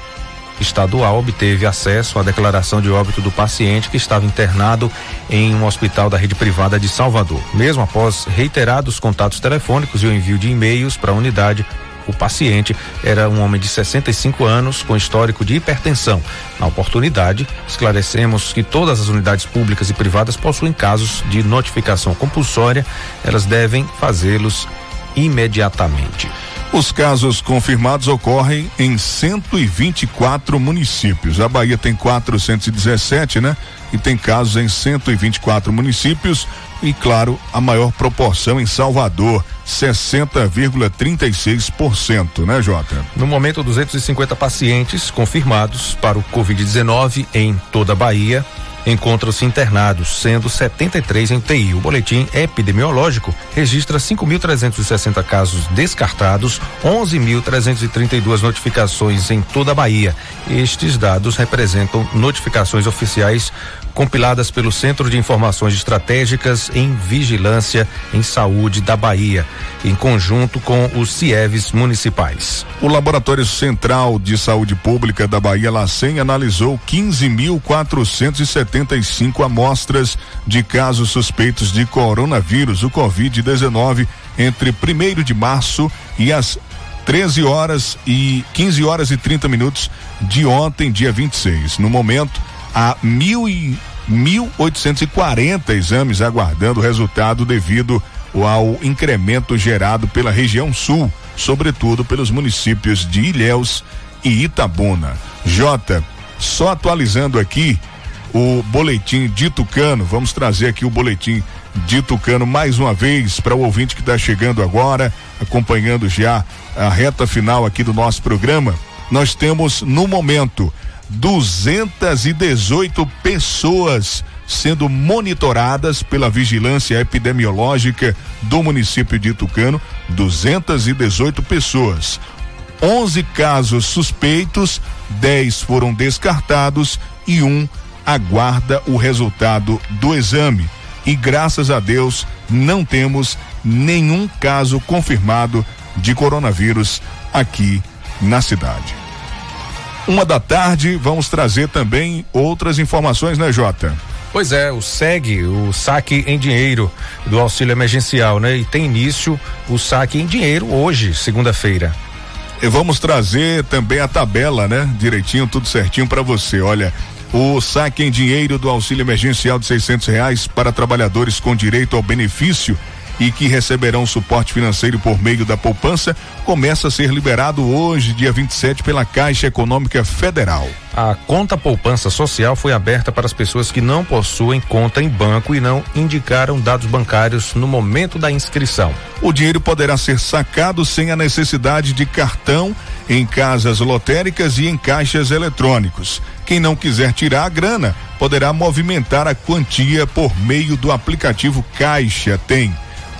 estadual obteve acesso à declaração de óbito do paciente que estava internado em um hospital da rede privada de Salvador. Mesmo após reiterados contatos telefônicos e o envio de e-mails para a unidade, O paciente era um homem de 65 anos com histórico de hipertensão. Na oportunidade, esclarecemos que todas as unidades públicas e privadas possuem casos de notificação compulsória, elas devem fazê-los imediatamente. Os casos confirmados ocorrem em 124 municípios. A Bahia tem 417, né? E tem casos em 124 municípios e, claro, a maior proporção em Salvador, 60,36%, né, Jota? No momento, 250 pacientes confirmados para o Covid-19 em toda a Bahia encontram-se internados, sendo 73 em UTI. O boletim epidemiológico registra 5.360 casos descartados, 11.332 notificações em toda a Bahia. Estes dados representam notificações oficiais compiladas pelo Centro de Informações Estratégicas em Vigilância em Saúde da Bahia, em conjunto com os CIEVs municipais. O Laboratório Central de Saúde Pública da Bahia, LACEN, analisou 15.475 amostras de casos suspeitos de coronavírus, o Covid-19, entre 1 de março e as 13 horas e 15 horas e 30 minutos de ontem, dia 26. No momento, há mil e 1.840 exames aguardando resultado devido ao incremento gerado pela região sul, sobretudo pelos municípios de Ilhéus e Itabuna. Jota, só atualizando aqui o boletim de Tucano, vamos trazer aqui o boletim de Tucano mais uma vez para o ouvinte que está chegando agora, acompanhando já a reta final aqui do nosso programa. Nós temos no momento 218 pessoas sendo monitoradas pela vigilância epidemiológica do município de Tucano, 218 pessoas. 11 casos suspeitos, 10 foram descartados e um aguarda o resultado do exame. E graças a Deus não temos nenhum caso confirmado de coronavírus aqui na cidade. Uma da tarde, vamos trazer também outras informações, né, Jota? Pois é, o SEG, o saque em dinheiro do auxílio emergencial, né? E tem início o saque em dinheiro hoje, segunda-feira. E vamos trazer também a tabela, né? Direitinho, tudo certinho para você. Olha, o saque em dinheiro do auxílio emergencial de seiscentos reais para trabalhadores com direito ao benefício e que receberão suporte financeiro por meio da poupança começa a ser liberado hoje, dia 27, pela Caixa Econômica Federal. A conta poupança social foi aberta para as pessoas que não possuem conta em banco e não indicaram dados bancários no momento da inscrição. O dinheiro poderá ser sacado sem a necessidade de cartão em casas lotéricas e em caixas eletrônicos. Quem não quiser tirar a grana poderá movimentar a quantia por meio do aplicativo Caixa Tem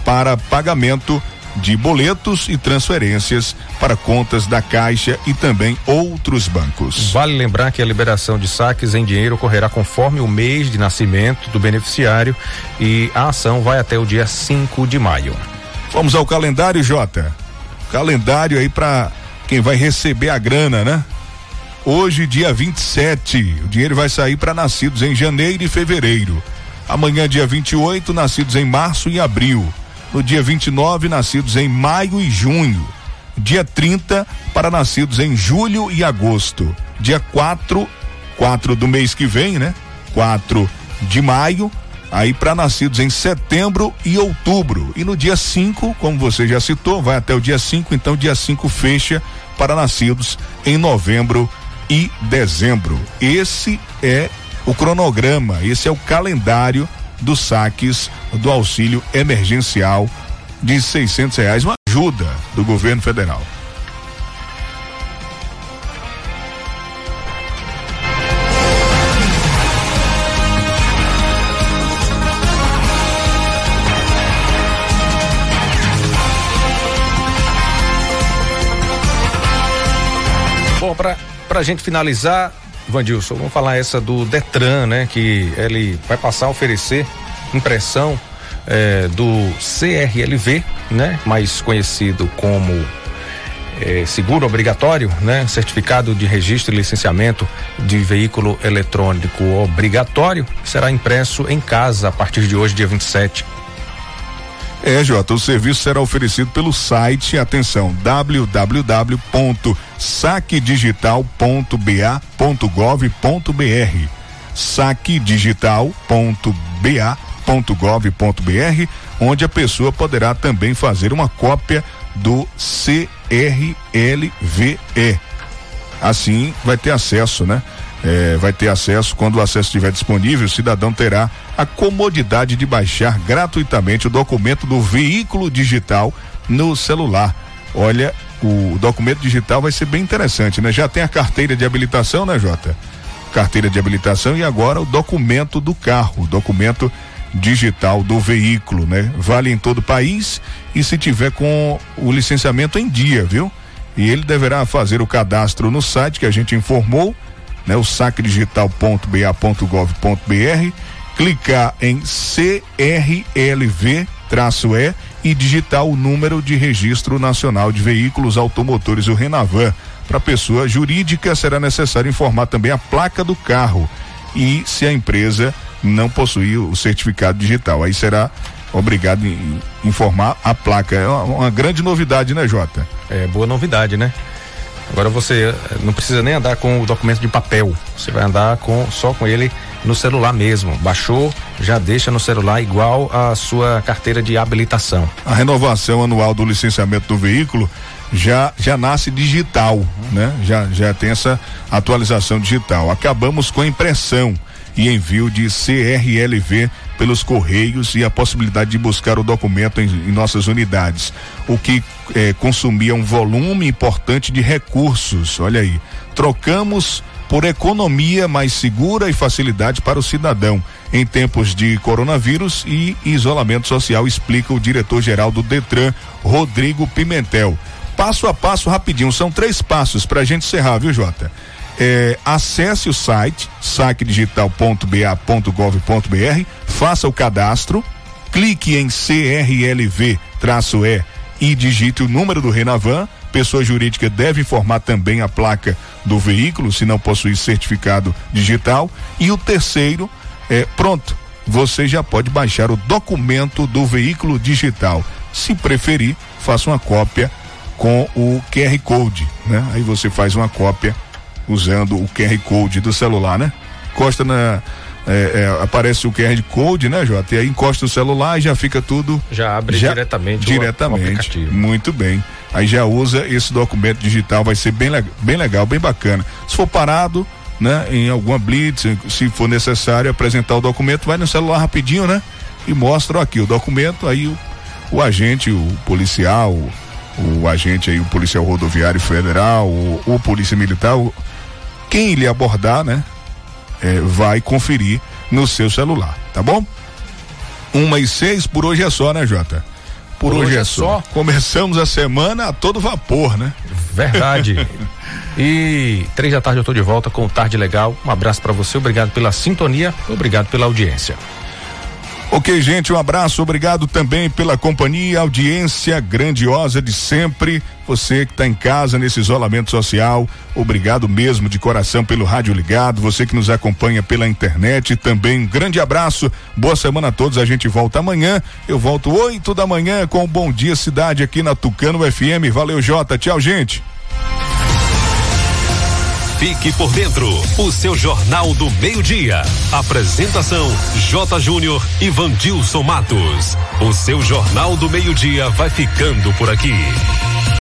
para pagamento de boletos e transferências para contas da Caixa e também outros bancos. Vale lembrar que a liberação de saques em dinheiro ocorrerá conforme o mês de nascimento do beneficiário e a ação vai até o dia 5 de maio. Vamos ao calendário, Jota. Calendário aí para quem vai receber a grana, né? Hoje, dia 27, o dinheiro vai sair para nascidos em janeiro e fevereiro. Amanhã, dia 28, nascidos em março e abril no dia 29, nascidos em maio e junho. Dia 30, para nascidos em julho e agosto. Dia 4, 4 do mês que vem, né? 4 de maio, aí para nascidos em setembro e outubro. E no dia 5, como você já citou, vai até o dia 5, então dia 5 fecha para nascidos em novembro e dezembro. Esse é o cronograma, esse é o calendário dos saques do auxílio emergencial de seiscentos reais, uma ajuda do governo federal. Bom, para a gente finalizar, Vandilson, vamos falar essa do Detran, né? Que ele vai passar a oferecer impressão é, do CRLV, né? Mais conhecido como é, seguro obrigatório, né? Certificado de registro e licenciamento de veículo eletrônico obrigatório será impresso em casa a partir de hoje, dia 27. É, Jota, o serviço será oferecido pelo site, atenção, www.saquedigital.ba.gov.br saquedigital.ba.gov.br, onde a pessoa poderá também fazer uma cópia do CRLVE. Assim vai ter acesso, né? É, vai ter acesso, quando o acesso estiver disponível, o cidadão terá a comodidade de baixar gratuitamente o documento do veículo digital no celular. Olha, o documento digital vai ser bem interessante, né? Já tem a carteira de habilitação, né, Jota? Carteira de habilitação e agora o documento do carro, o documento digital do veículo, né? Vale em todo o país e se tiver com o licenciamento em dia, viu? E ele deverá fazer o cadastro no site que a gente informou né, o sacdigital.ba.gov.br, clicar em CRLV-E e digitar o número de registro nacional de veículos automotores, o Renavan. Para pessoa jurídica será necessário informar também a placa do carro e se a empresa não possuir o certificado digital. Aí será obrigado em informar a placa. É uma, uma grande novidade, né, Jota? É boa novidade, né? Agora você eh, não precisa nem andar com o documento de papel. Você vai andar com só com ele no celular mesmo. Baixou, já deixa no celular igual a sua carteira de habilitação. A renovação anual do licenciamento do veículo já já nasce digital, né? Já já tem essa atualização digital. Acabamos com a impressão e envio de CRLV pelos correios e a possibilidade de buscar o documento em, em nossas unidades, o que eh, consumia um volume importante de recursos. Olha aí, trocamos por economia mais segura e facilidade para o cidadão em tempos de coronavírus e isolamento social, explica o diretor-geral do Detran, Rodrigo Pimentel. Passo a passo rapidinho, são três passos para a gente encerrar, viu, Jota? É, acesse o site saquedigital.ba.gov.br, faça o cadastro, clique em CRLV-E e digite o número do Renavan. Pessoa jurídica deve informar também a placa do veículo, se não possui certificado digital. E o terceiro, é, pronto, você já pode baixar o documento do veículo digital. Se preferir, faça uma cópia com o QR Code, né? Aí você faz uma cópia usando o QR Code do celular, né? Encosta na. É, é, aparece o QR Code, né, Jota? E aí encosta o celular e já fica tudo. Já abre já, diretamente. Diretamente. O, o muito bem. Aí já usa esse documento digital, vai ser bem, bem legal, bem bacana. Se for parado, né, em alguma blitz, se for necessário apresentar o documento, vai no celular rapidinho, né? E mostra aqui o documento, aí o, o agente, o policial, o, agente aí, o policial rodoviário federal, o, o polícia militar, o, quem lhe abordar, né? É, vai conferir no seu celular, tá bom? Uma e seis, por hoje é só, né, Jota? Por, por hoje, hoje, é, é só. Começamos a semana a todo vapor, né? Verdade. e três da tarde eu tô de volta com o Tarde Legal. Um abraço para você, obrigado pela sintonia, obrigado pela audiência. Ok, gente, um abraço, obrigado também pela companhia, audiência grandiosa de sempre. Você que está em casa nesse isolamento social, obrigado mesmo de coração pelo rádio ligado. Você que nos acompanha pela internet, também um grande abraço. Boa semana a todos. A gente volta amanhã. Eu volto oito da manhã com o Bom Dia Cidade aqui na Tucano FM. Valeu, Jota. Tchau, gente. Fique por dentro, o seu Jornal do Meio-Dia. Apresentação: J. Júnior e Vandilson Matos. O seu Jornal do Meio-Dia vai ficando por aqui.